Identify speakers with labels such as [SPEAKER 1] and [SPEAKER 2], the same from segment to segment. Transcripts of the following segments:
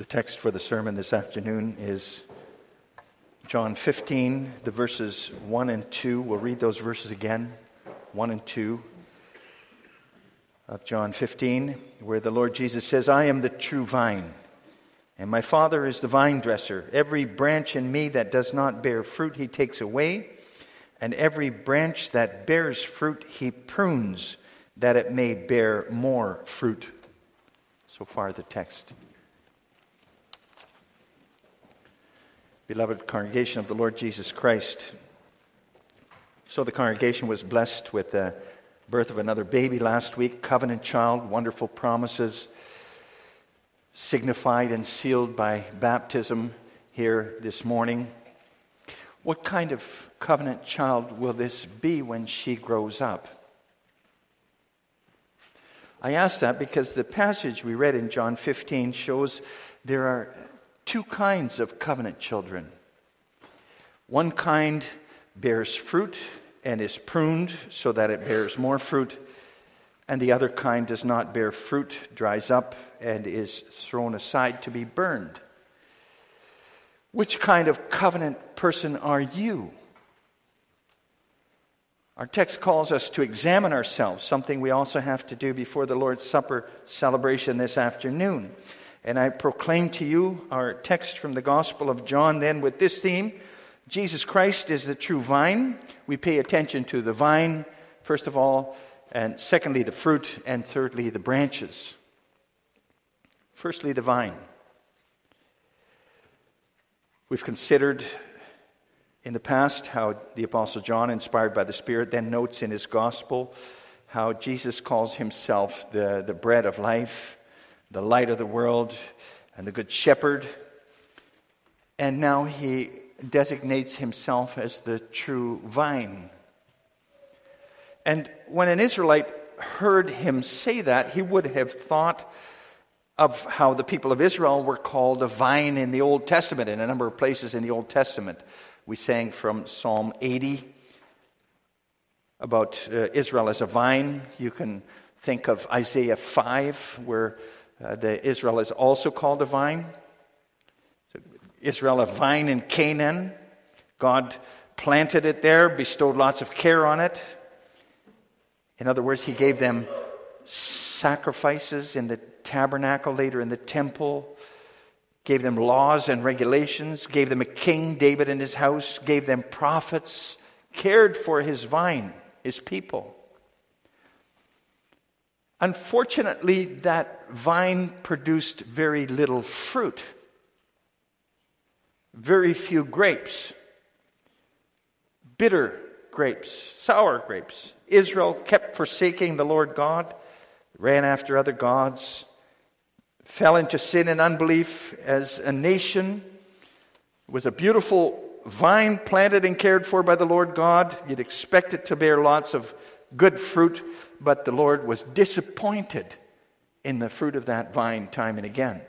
[SPEAKER 1] The text for the sermon this afternoon is John 15, the verses 1 and 2. We'll read those verses again 1 and 2 of John 15, where the Lord Jesus says, I am the true vine, and my Father is the vine dresser. Every branch in me that does not bear fruit, he takes away, and every branch that bears fruit, he prunes, that it may bear more fruit. So far, the text. Beloved congregation of the Lord Jesus Christ. So the congregation was blessed with the birth of another baby last week, covenant child, wonderful promises signified and sealed by baptism here this morning. What kind of covenant child will this be when she grows up? I ask that because the passage we read in John 15 shows there are two kinds of covenant children. One kind bears fruit and is pruned so that it bears more fruit, and the other kind does not bear fruit, dries up, and is thrown aside to be burned. Which kind of covenant person are you? Our text calls us to examine ourselves, something we also have to do before the Lord's Supper celebration this afternoon. And I proclaim to you our text from the Gospel of John then with this theme Jesus Christ is the true vine. We pay attention to the vine, first of all, and secondly, the fruit, and thirdly, the branches. Firstly, the vine. We've considered in the past how the Apostle John, inspired by the Spirit, then notes in his Gospel how Jesus calls himself the, the bread of life the light of the world, and the good shepherd. And now he designates himself as the true vine. And when an Israelite heard him say that, he would have thought of how the people of Israel were called a vine in the Old Testament, in a number of places in the Old Testament. We sang from Psalm 80 about uh, Israel as a vine. You can think of Isaiah 5, where uh, the Israel is also called a vine. So Israel, a vine in Canaan. God planted it there, bestowed lots of care on it. In other words, He gave them sacrifices in the tabernacle, later in the temple, gave them laws and regulations, gave them a king, David and his house, gave them prophets, cared for His vine, His people. Unfortunately, that vine produced very little fruit, very few grapes, bitter grapes, sour grapes. Israel kept forsaking the Lord God, ran after other gods, fell into sin and unbelief as a nation. It was a beautiful vine planted and cared for by the Lord God. You'd expect it to bear lots of good fruit, but the Lord was disappointed in the fruit of that vine time and again.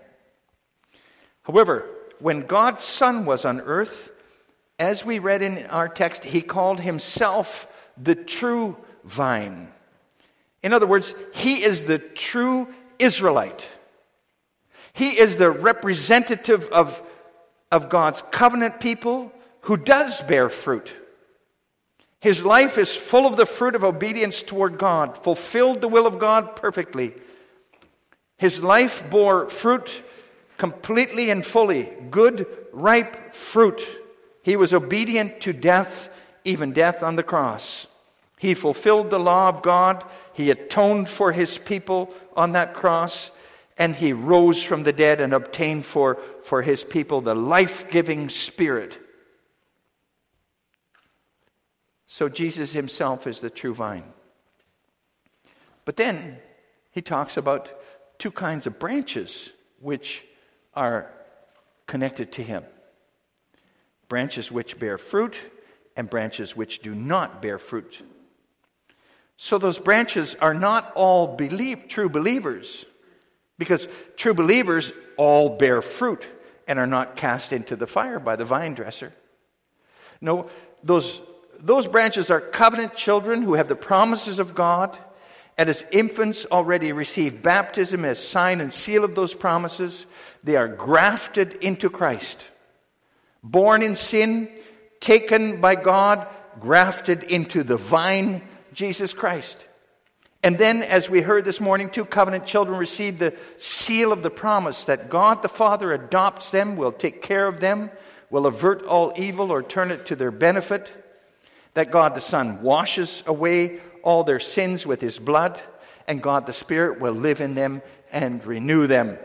[SPEAKER 1] However, when God's Son was on earth, as we read in our text, he called himself the true vine. In other words, he is the true Israelite. He is the representative of, of God's covenant people who does bear fruit. His life is full of the fruit of obedience toward God, fulfilled the will of God perfectly. His life bore fruit completely and fully, good, ripe fruit. He was obedient to death, even death on the cross. He fulfilled the law of God. He atoned for his people on that cross. And he rose from the dead and obtained for, for his people the life giving spirit so Jesus himself is the true vine. But then he talks about two kinds of branches which are connected to him branches which bear fruit and branches which do not bear fruit. So those branches are not all believe, true believers, because true believers all bear fruit and are not cast into the fire by the vine dresser. No, those those branches are covenant children who have the promises of God And as infants already receive baptism as sign and seal of those promises, they are grafted into Christ. Born in sin, taken by God, grafted into the vine, Jesus Christ. And then, as we heard this morning, two covenant children receive the seal of the promise that God the Father adopts them, will take care of them, will avert all evil or turn it to their benefit, that God the Son washes away all their sins with his blood, and God the Spirit will live in them and renew them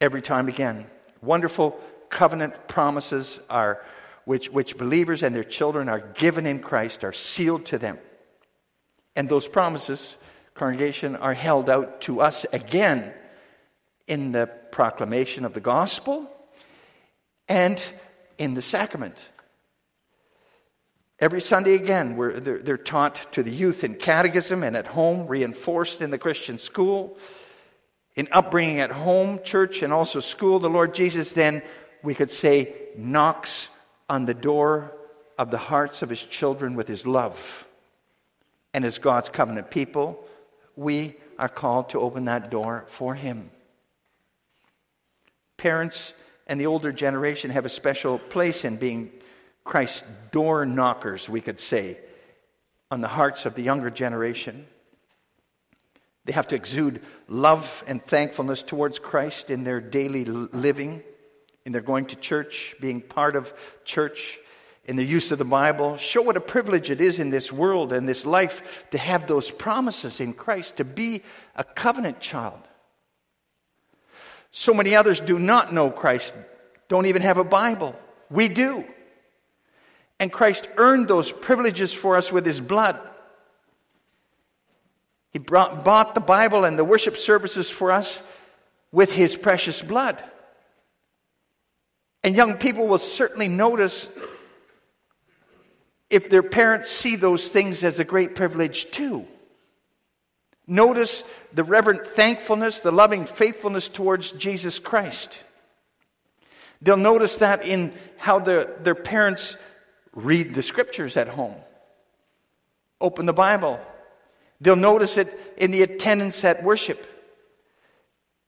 [SPEAKER 1] every time again. Wonderful covenant promises are which, which believers and their children are given in Christ are sealed to them. And those promises, congregation, are held out to us again in the proclamation of the gospel and in the sacrament. Every Sunday again, they're, they're taught to the youth in catechism and at home, reinforced in the Christian school. In upbringing at home, church, and also school, the Lord Jesus then, we could say, knocks on the door of the hearts of his children with his love. And as God's covenant people, we are called to open that door for Him. Parents and the older generation have a special place in being Christ's door knockers, we could say, on the hearts of the younger generation. They have to exude love and thankfulness towards Christ in their daily living, in their going to church, being part of church, in the use of the Bible, show what a privilege it is in this world and this life to have those promises in Christ, to be a covenant child. So many others do not know Christ, don't even have a Bible. We do. And Christ earned those privileges for us with his blood. He brought, bought the Bible and the worship services for us with his precious blood. And young people will certainly notice if their parents see those things as a great privilege too. Notice the reverent thankfulness, the loving faithfulness towards Jesus Christ. They'll notice that in how the, their parents read the scriptures at home, open the Bible. They'll notice it in the attendance at worship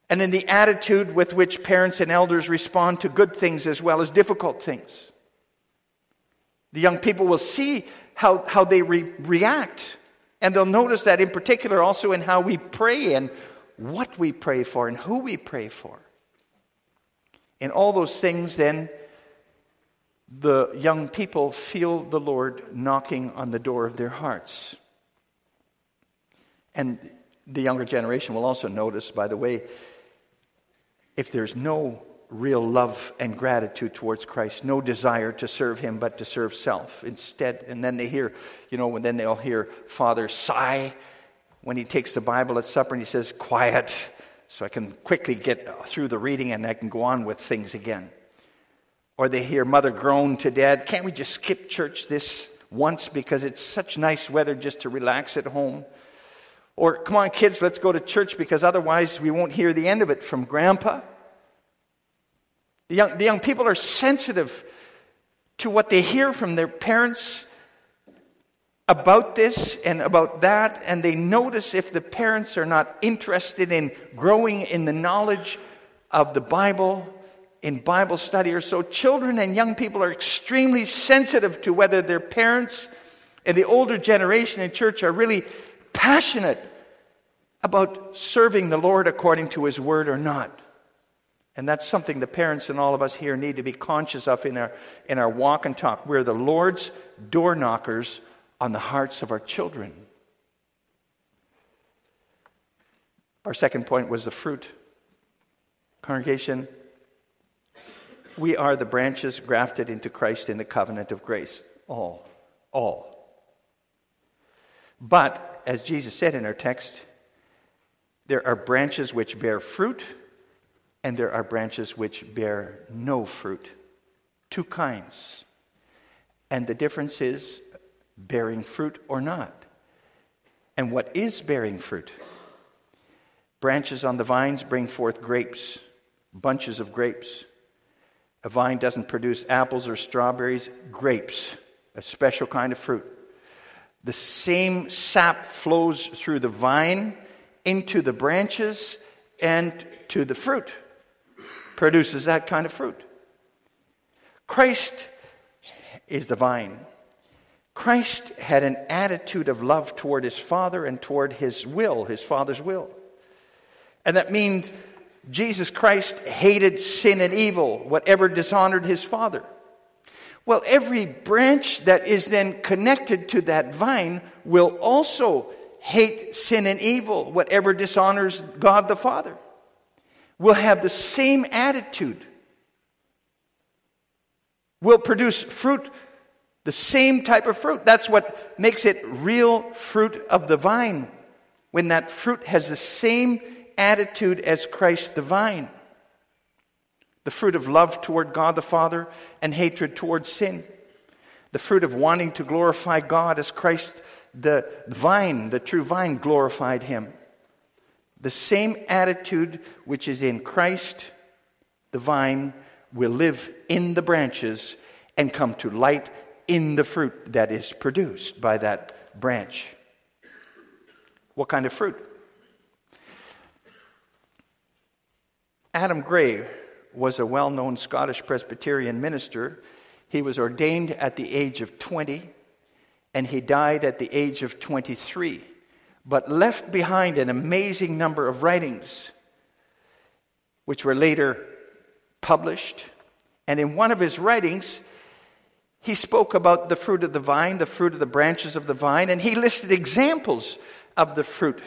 [SPEAKER 1] and in the attitude with which parents and elders respond to good things as well as difficult things. The young people will see how, how they re- react. And they'll notice that in particular also in how we pray and what we pray for and who we pray for. In all those things, then, the young people feel the Lord knocking on the door of their hearts. And the younger generation will also notice, by the way, if there's no real love and gratitude towards Christ, no desire to serve Him but to serve self instead. And then they hear, you know, and then they'll hear Father sigh when he takes the Bible at supper and he says, Quiet, so I can quickly get through the reading and I can go on with things again. Or they hear Mother groan to Dad, Can't we just skip church this once because it's such nice weather just to relax at home? Or, come on, kids, let's go to church because otherwise we won't hear the end of it from Grandpa. The young, the young people are sensitive to what they hear from their parents about this and about that, and they notice if the parents are not interested in growing in the knowledge of the Bible, in Bible study or so. Children and young people are extremely sensitive to whether their parents and the older generation in church are really passionate about serving the Lord according to His Word or not. And that's something the parents and all of us here need to be conscious of in our, in our walk and talk. We're the Lord's door knockers on the hearts of our children. Our second point was the fruit. Congregation, we are the branches grafted into Christ in the covenant of grace. All. All. But, as Jesus said in our text, there are branches which bear fruit and there are branches which bear no fruit. Two kinds. And the difference is bearing fruit or not. And what is bearing fruit? Branches on the vines bring forth grapes, bunches of grapes. A vine doesn't produce apples or strawberries, grapes, a special kind of fruit. The same sap flows through the vine into the branches and to the fruit, produces that kind of fruit. Christ is the vine. Christ had an attitude of love toward his Father and toward his will, his Father's will. And that means Jesus Christ hated sin and evil, whatever dishonored his Father. Well, every branch that is then connected to that vine will also hate sin and evil, whatever dishonors God the Father. Will have the same attitude. Will produce fruit, the same type of fruit. That's what makes it real fruit of the vine. When that fruit has the same attitude as Christ the vine the fruit of love toward God the Father and hatred towards sin, the fruit of wanting to glorify God as Christ the vine, the true vine, glorified him. The same attitude which is in Christ, the vine, will live in the branches and come to light in the fruit that is produced by that branch. What kind of fruit? Andrew Gray was a well known Scottish Presbyterian minister. He was ordained at the age of 20 and he died at the age of 23, but left behind an amazing number of writings, which were later published. And in one of his writings, he spoke about the fruit of the vine, the fruit of the branches of the vine, and he listed examples of the fruit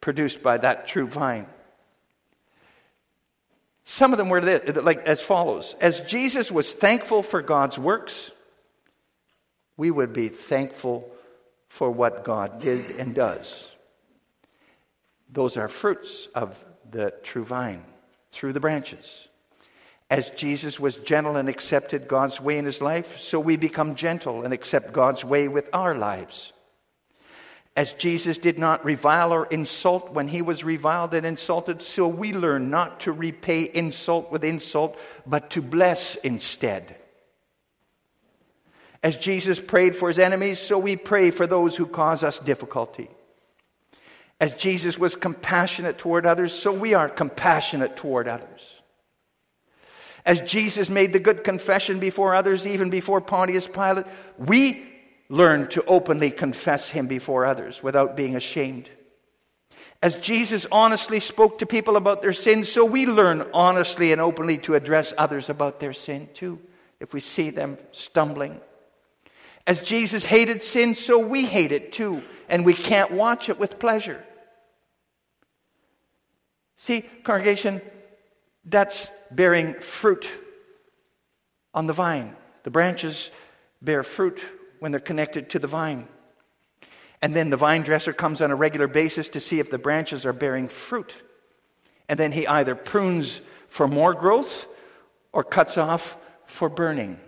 [SPEAKER 1] produced by that true vine. Some of them were like as follows As Jesus was thankful for God's works, we would be thankful for what God did and does. Those are fruits of the true vine through the branches. As Jesus was gentle and accepted God's way in his life, so we become gentle and accept God's way with our lives. As Jesus did not revile or insult when he was reviled and insulted, so we learn not to repay insult with insult, but to bless instead. As Jesus prayed for his enemies, so we pray for those who cause us difficulty. As Jesus was compassionate toward others, so we are compassionate toward others. As Jesus made the good confession before others, even before Pontius Pilate, we learn to openly confess him before others without being ashamed. As Jesus honestly spoke to people about their sins, so we learn honestly and openly to address others about their sin too, if we see them stumbling. As Jesus hated sin, so we hate it too, and we can't watch it with pleasure. See, congregation, that's bearing fruit on the vine. The branches bear fruit when they're connected to the vine. And then the vine dresser comes on a regular basis to see if the branches are bearing fruit. And then he either prunes for more growth or cuts off for burning,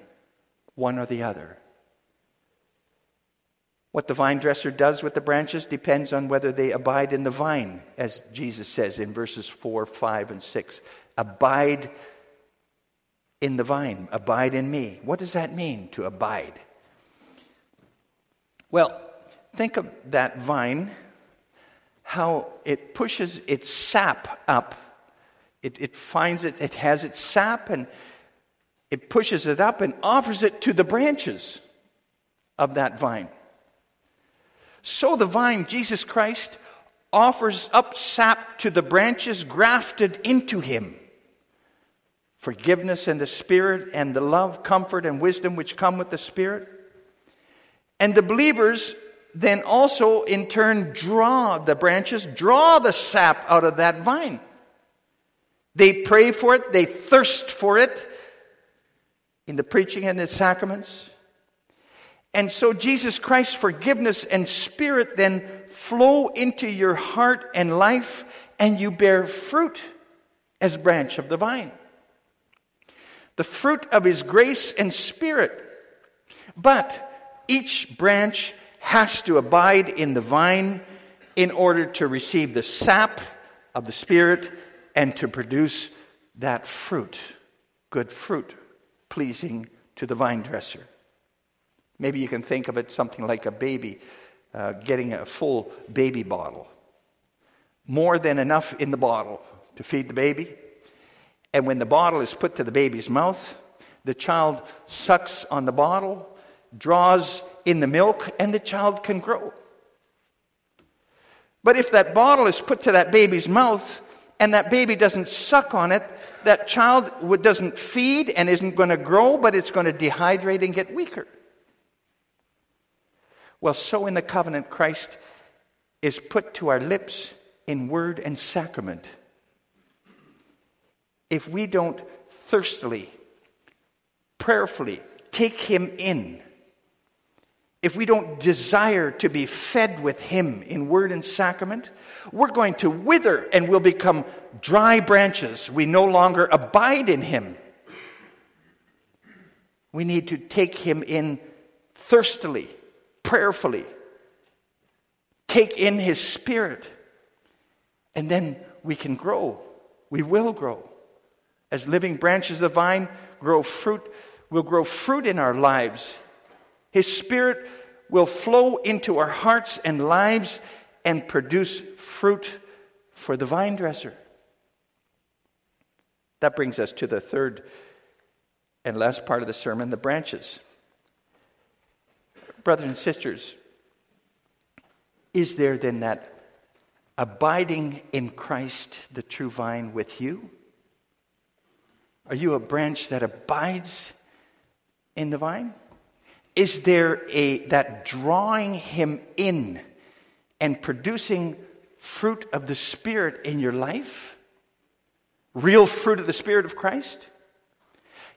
[SPEAKER 1] one or the other. What the vine dresser does with the branches depends on whether they abide in the vine, as Jesus says in verses 4, 5, and 6. Abide in the vine, abide in me. What does that mean, to abide? Well, think of that vine, how it pushes its sap up. It, it finds it, it has its sap and it pushes it up and offers it to the branches of that vine. So the vine, Jesus Christ, offers up sap to the branches grafted into him. Forgiveness and the Spirit and the love, comfort, and wisdom which come with the Spirit. And the believers then also, in turn, draw the branches, draw the sap out of that vine. They pray for it, they thirst for it in the preaching and the sacraments. And so, Jesus Christ's forgiveness and spirit then flow into your heart and life, and you bear fruit as branch of the vine. The fruit of His grace and spirit. But each branch has to abide in the vine in order to receive the sap of the Spirit and to produce that fruit, good fruit, pleasing to the vine dresser. Maybe you can think of it something like a baby uh, getting a full baby bottle. More than enough in the bottle to feed the baby. And when the bottle is put to the baby's mouth, the child sucks on the bottle, draws in the milk, and the child can grow. But if that bottle is put to that baby's mouth and that baby doesn't suck on it, that child doesn't feed and isn't going to grow, but it's going to dehydrate and get weaker. Well, so in the covenant, Christ is put to our lips in word and sacrament. If we don't thirstily, prayerfully take him in, if we don't desire to be fed with Him in word and sacrament, we're going to wither and we'll become dry branches. We no longer abide in Him. We need to take Him in thirstily, prayerfully, take in His Spirit, and then we can grow. We will grow. As living branches of vine grow fruit, we'll grow fruit in our lives his Spirit will flow into our hearts and lives and produce fruit for the vine dresser. That brings us to the third and last part of the sermon the branches. Brothers and sisters, is there then that abiding in Christ, the true vine, with you? Are you a branch that abides in the vine? Is there a, that drawing him in and producing fruit of the Spirit in your life? Real fruit of the Spirit of Christ?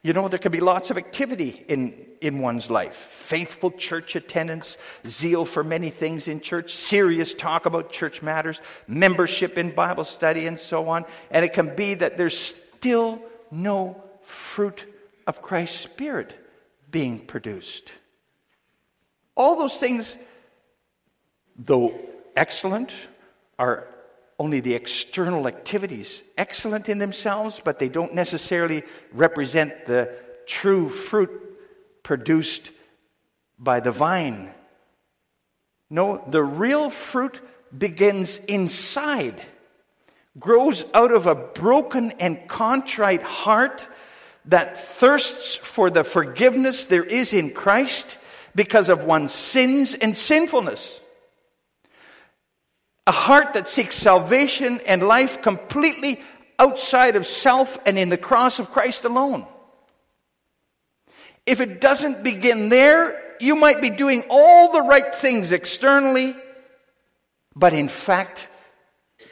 [SPEAKER 1] You know, there can be lots of activity in, in one's life faithful church attendance, zeal for many things in church, serious talk about church matters, membership in Bible study, and so on. And it can be that there's still no fruit of Christ's Spirit being produced. All those things, though excellent, are only the external activities, excellent in themselves, but they don't necessarily represent the true fruit produced by the vine. No, the real fruit begins inside, grows out of a broken and contrite heart that thirsts for the forgiveness there is in Christ because of one's sins and sinfulness. A heart that seeks salvation and life completely outside of self and in the cross of Christ alone. If it doesn't begin there, you might be doing all the right things externally, but in fact,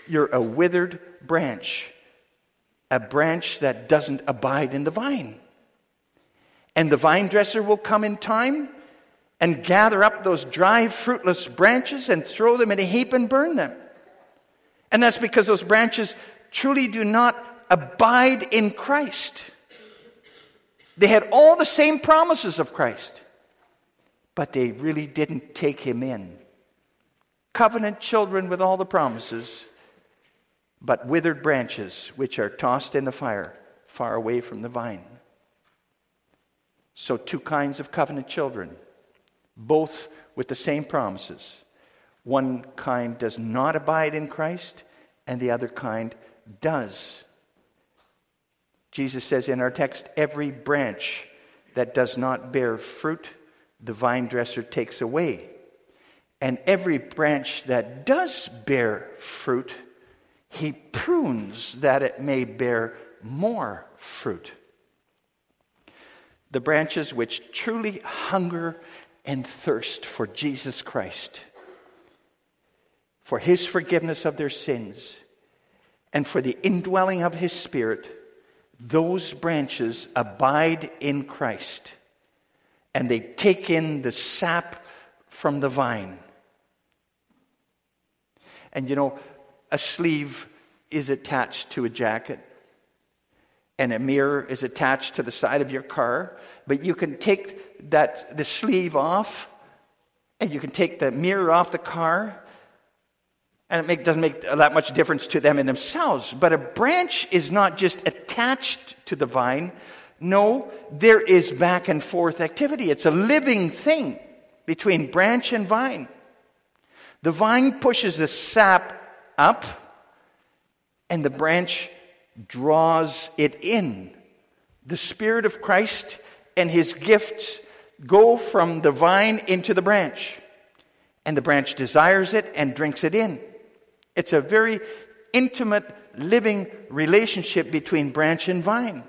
[SPEAKER 1] you're a withered branch, a branch that doesn't abide in the vine. And the vine dresser will come in time and gather up those dry, fruitless branches and throw them in a heap and burn them. And that's because those branches truly do not abide in Christ. They had all the same promises of Christ, but they really didn't take him in. Covenant children with all the promises, but withered branches which are tossed in the fire far away from the vine. So, two kinds of covenant children both with the same promises. One kind does not abide in Christ, and the other kind does. Jesus says in our text, every branch that does not bear fruit, the vine dresser takes away. And every branch that does bear fruit, he prunes that it may bear more fruit. The branches which truly hunger and thirst for Jesus Christ, for his forgiveness of their sins, and for the indwelling of his Spirit, those branches abide in Christ and they take in the sap from the vine. And you know, a sleeve is attached to a jacket, and a mirror is attached to the side of your car, but you can take that the sleeve off, and you can take the mirror off the car, and it make, doesn't make that much difference to them in themselves. But a branch is not just attached to the vine. No, there is back and forth activity. It's a living thing between branch and vine. The vine pushes the sap up, and the branch draws it in. The Spirit of Christ and His gifts go from the vine into the branch, and the branch desires it and drinks it in. It's a very intimate, living relationship between branch and vine.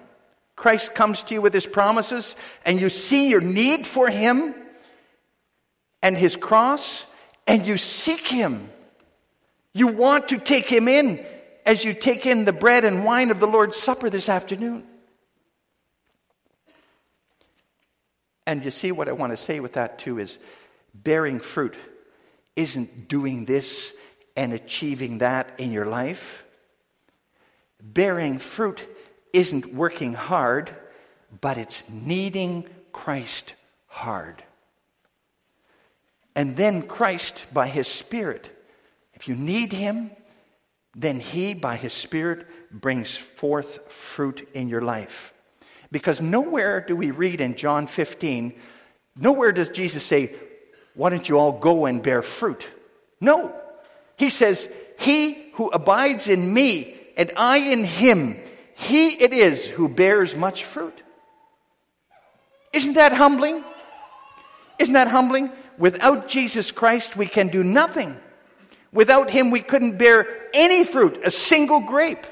[SPEAKER 1] Christ comes to you with His promises, and you see your need for Him and His cross, and you seek Him. You want to take Him in as you take in the bread and wine of the Lord's Supper this afternoon. And you see what I want to say with that too is bearing fruit isn't doing this and achieving that in your life. Bearing fruit isn't working hard, but it's needing Christ hard. And then Christ, by His Spirit, if you need Him, then He, by His Spirit, brings forth fruit in your life. Because nowhere do we read in John 15, nowhere does Jesus say, Why don't you all go and bear fruit? No. He says, He who abides in me and I in him, he it is who bears much fruit. Isn't that humbling? Isn't that humbling? Without Jesus Christ, we can do nothing. Without him, we couldn't bear any fruit, a single grape.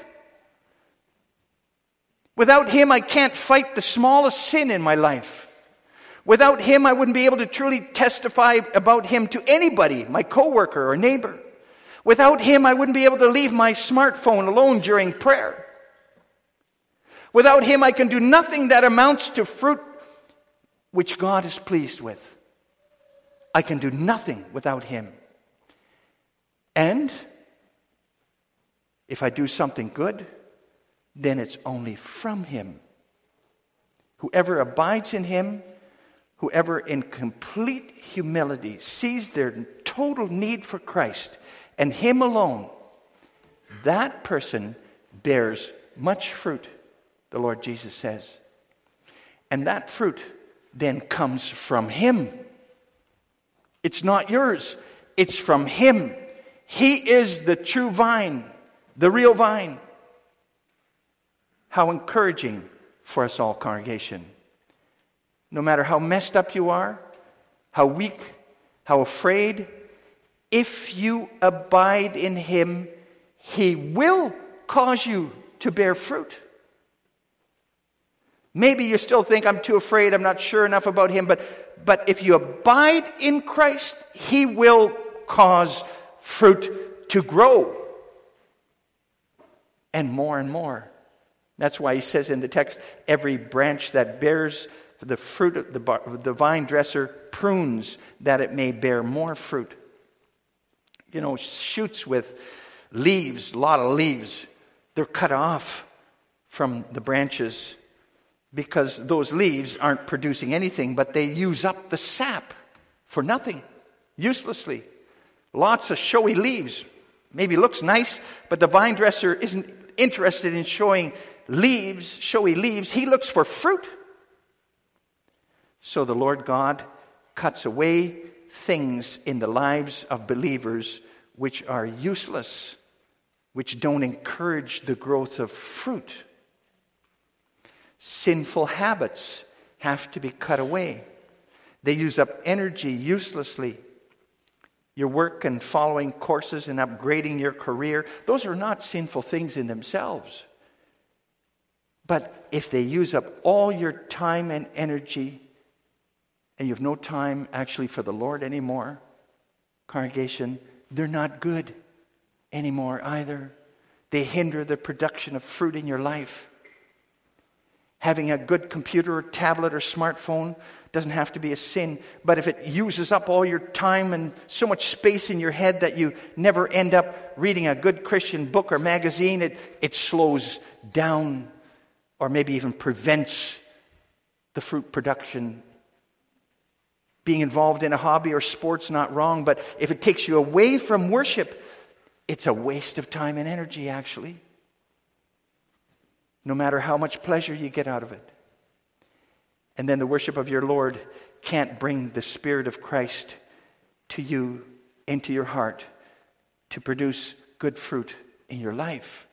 [SPEAKER 1] Without Him, I can't fight the smallest sin in my life. Without Him, I wouldn't be able to truly testify about Him to anybody, my coworker or neighbor. Without Him, I wouldn't be able to leave my smartphone alone during prayer. Without Him, I can do nothing that amounts to fruit which God is pleased with. I can do nothing without Him. And if I do something good, then it's only from Him. Whoever abides in Him, whoever in complete humility sees their total need for Christ and Him alone, that person bears much fruit, the Lord Jesus says. And that fruit then comes from Him. It's not yours, it's from Him. He is the true vine, the real vine. How encouraging for us all, congregation. No matter how messed up you are, how weak, how afraid, if you abide in Him, He will cause you to bear fruit. Maybe you still think, I'm too afraid, I'm not sure enough about Him, but, but if you abide in Christ, He will cause fruit to grow. And more and more. That's why he says in the text every branch that bears the fruit of the, the vine dresser prunes that it may bear more fruit. You know, shoots with leaves, a lot of leaves, they're cut off from the branches because those leaves aren't producing anything, but they use up the sap for nothing, uselessly. Lots of showy leaves. Maybe looks nice, but the vine dresser isn't interested in showing leaves, showy leaves, he looks for fruit. So the Lord God cuts away things in the lives of believers which are useless, which don't encourage the growth of fruit. Sinful habits have to be cut away. They use up energy uselessly. Your work and following courses and upgrading your career, those are not sinful things in themselves. But if they use up all your time and energy, and you have no time actually for the Lord anymore, congregation, they're not good anymore either. They hinder the production of fruit in your life. Having a good computer or tablet or smartphone doesn't have to be a sin, but if it uses up all your time and so much space in your head that you never end up reading a good Christian book or magazine, it, it slows down or maybe even prevents the fruit production. Being involved in a hobby or sport's not wrong, but if it takes you away from worship, it's a waste of time and energy, actually. No matter how much pleasure you get out of it. And then the worship of your Lord can't bring the Spirit of Christ to you into your heart to produce good fruit in your life.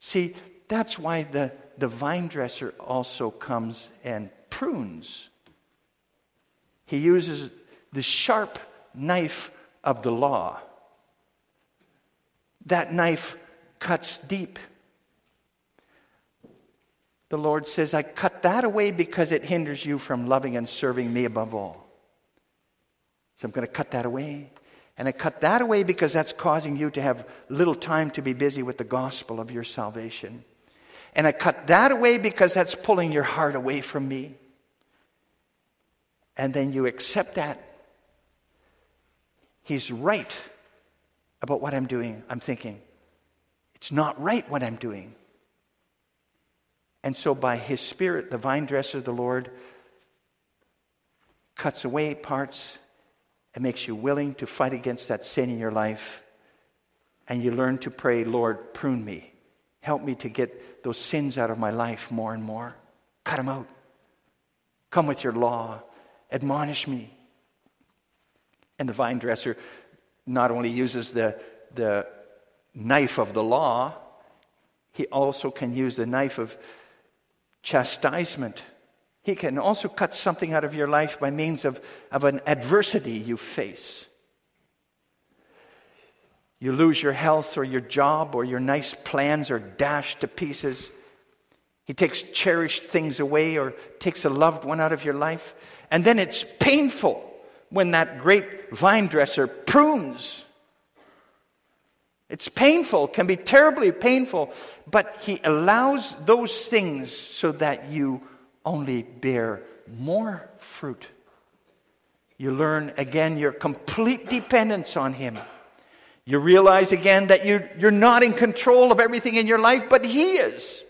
[SPEAKER 1] See, that's why the, the vine dresser also comes and prunes. He uses the sharp knife of the law. That knife cuts deep. The Lord says, I cut that away because it hinders you from loving and serving me above all. So I'm going to cut that away. And I cut that away because that's causing you to have little time to be busy with the gospel of your salvation. And I cut that away because that's pulling your heart away from me. And then you accept that. He's right about what I'm doing. I'm thinking, it's not right what I'm doing. And so, by His Spirit, the vine dresser, of the Lord, cuts away parts and makes you willing to fight against that sin in your life. And you learn to pray, Lord, prune me. Help me to get those sins out of my life more and more. Cut them out. Come with your law. Admonish me. And the vine dresser not only uses the, the knife of the law, he also can use the knife of chastisement. He can also cut something out of your life by means of, of an adversity you face. You lose your health or your job or your nice plans are dashed to pieces. He takes cherished things away or takes a loved one out of your life. And then it's painful when that great vine dresser prunes. It's painful, can be terribly painful, but he allows those things so that you only bear more fruit. You learn again your complete dependence on him. You realize again that you, you're not in control of everything in your life, but he is.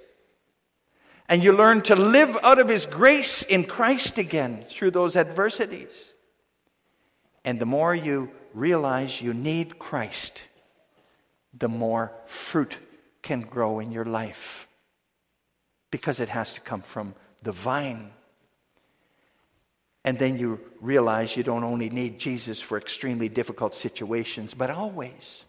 [SPEAKER 1] And you learn to live out of his grace in Christ again through those adversities. And the more you realize you need Christ, the more fruit can grow in your life because it has to come from the vine. And then you realize you don't only need Jesus for extremely difficult situations, but always.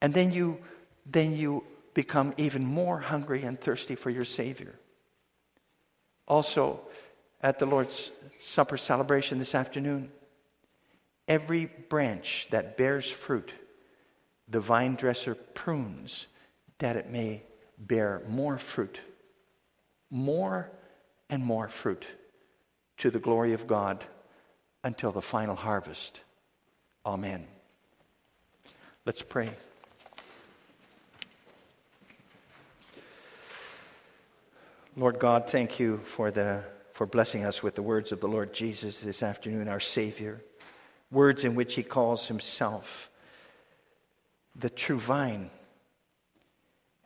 [SPEAKER 1] And then you, then you become even more hungry and thirsty for your Savior. Also, at the Lord's Supper celebration this afternoon, every branch that bears fruit the vine dresser prunes that it may bear more fruit, more and more fruit to the glory of God until the final harvest. Amen. Let's pray. Lord God, thank you for, the, for blessing us with the words of the Lord Jesus this afternoon, our Savior, words in which he calls himself the true vine.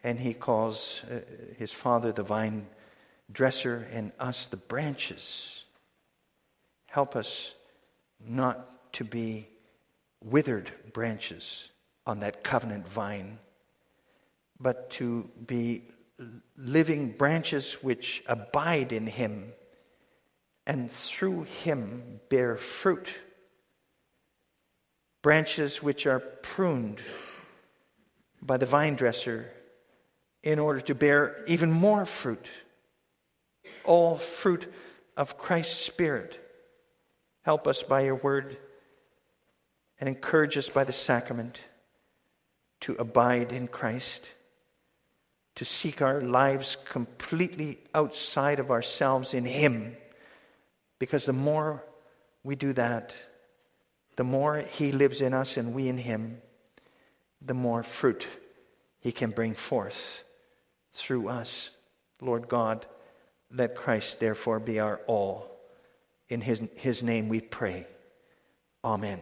[SPEAKER 1] And he calls uh, his father the vine dresser and us the branches. Help us not to be withered branches on that covenant vine, but to be living branches which abide in him and through him bear fruit. Branches which are pruned by the vine dresser in order to bear even more fruit. All fruit of Christ's Spirit. Help us by your word and encourage us by the sacrament to abide in Christ, to seek our lives completely outside of ourselves in Him. Because the more we do that, the more He lives in us and we in Him, the more fruit he can bring forth through us. Lord God, let Christ therefore be our all. In his, his name we pray. Amen.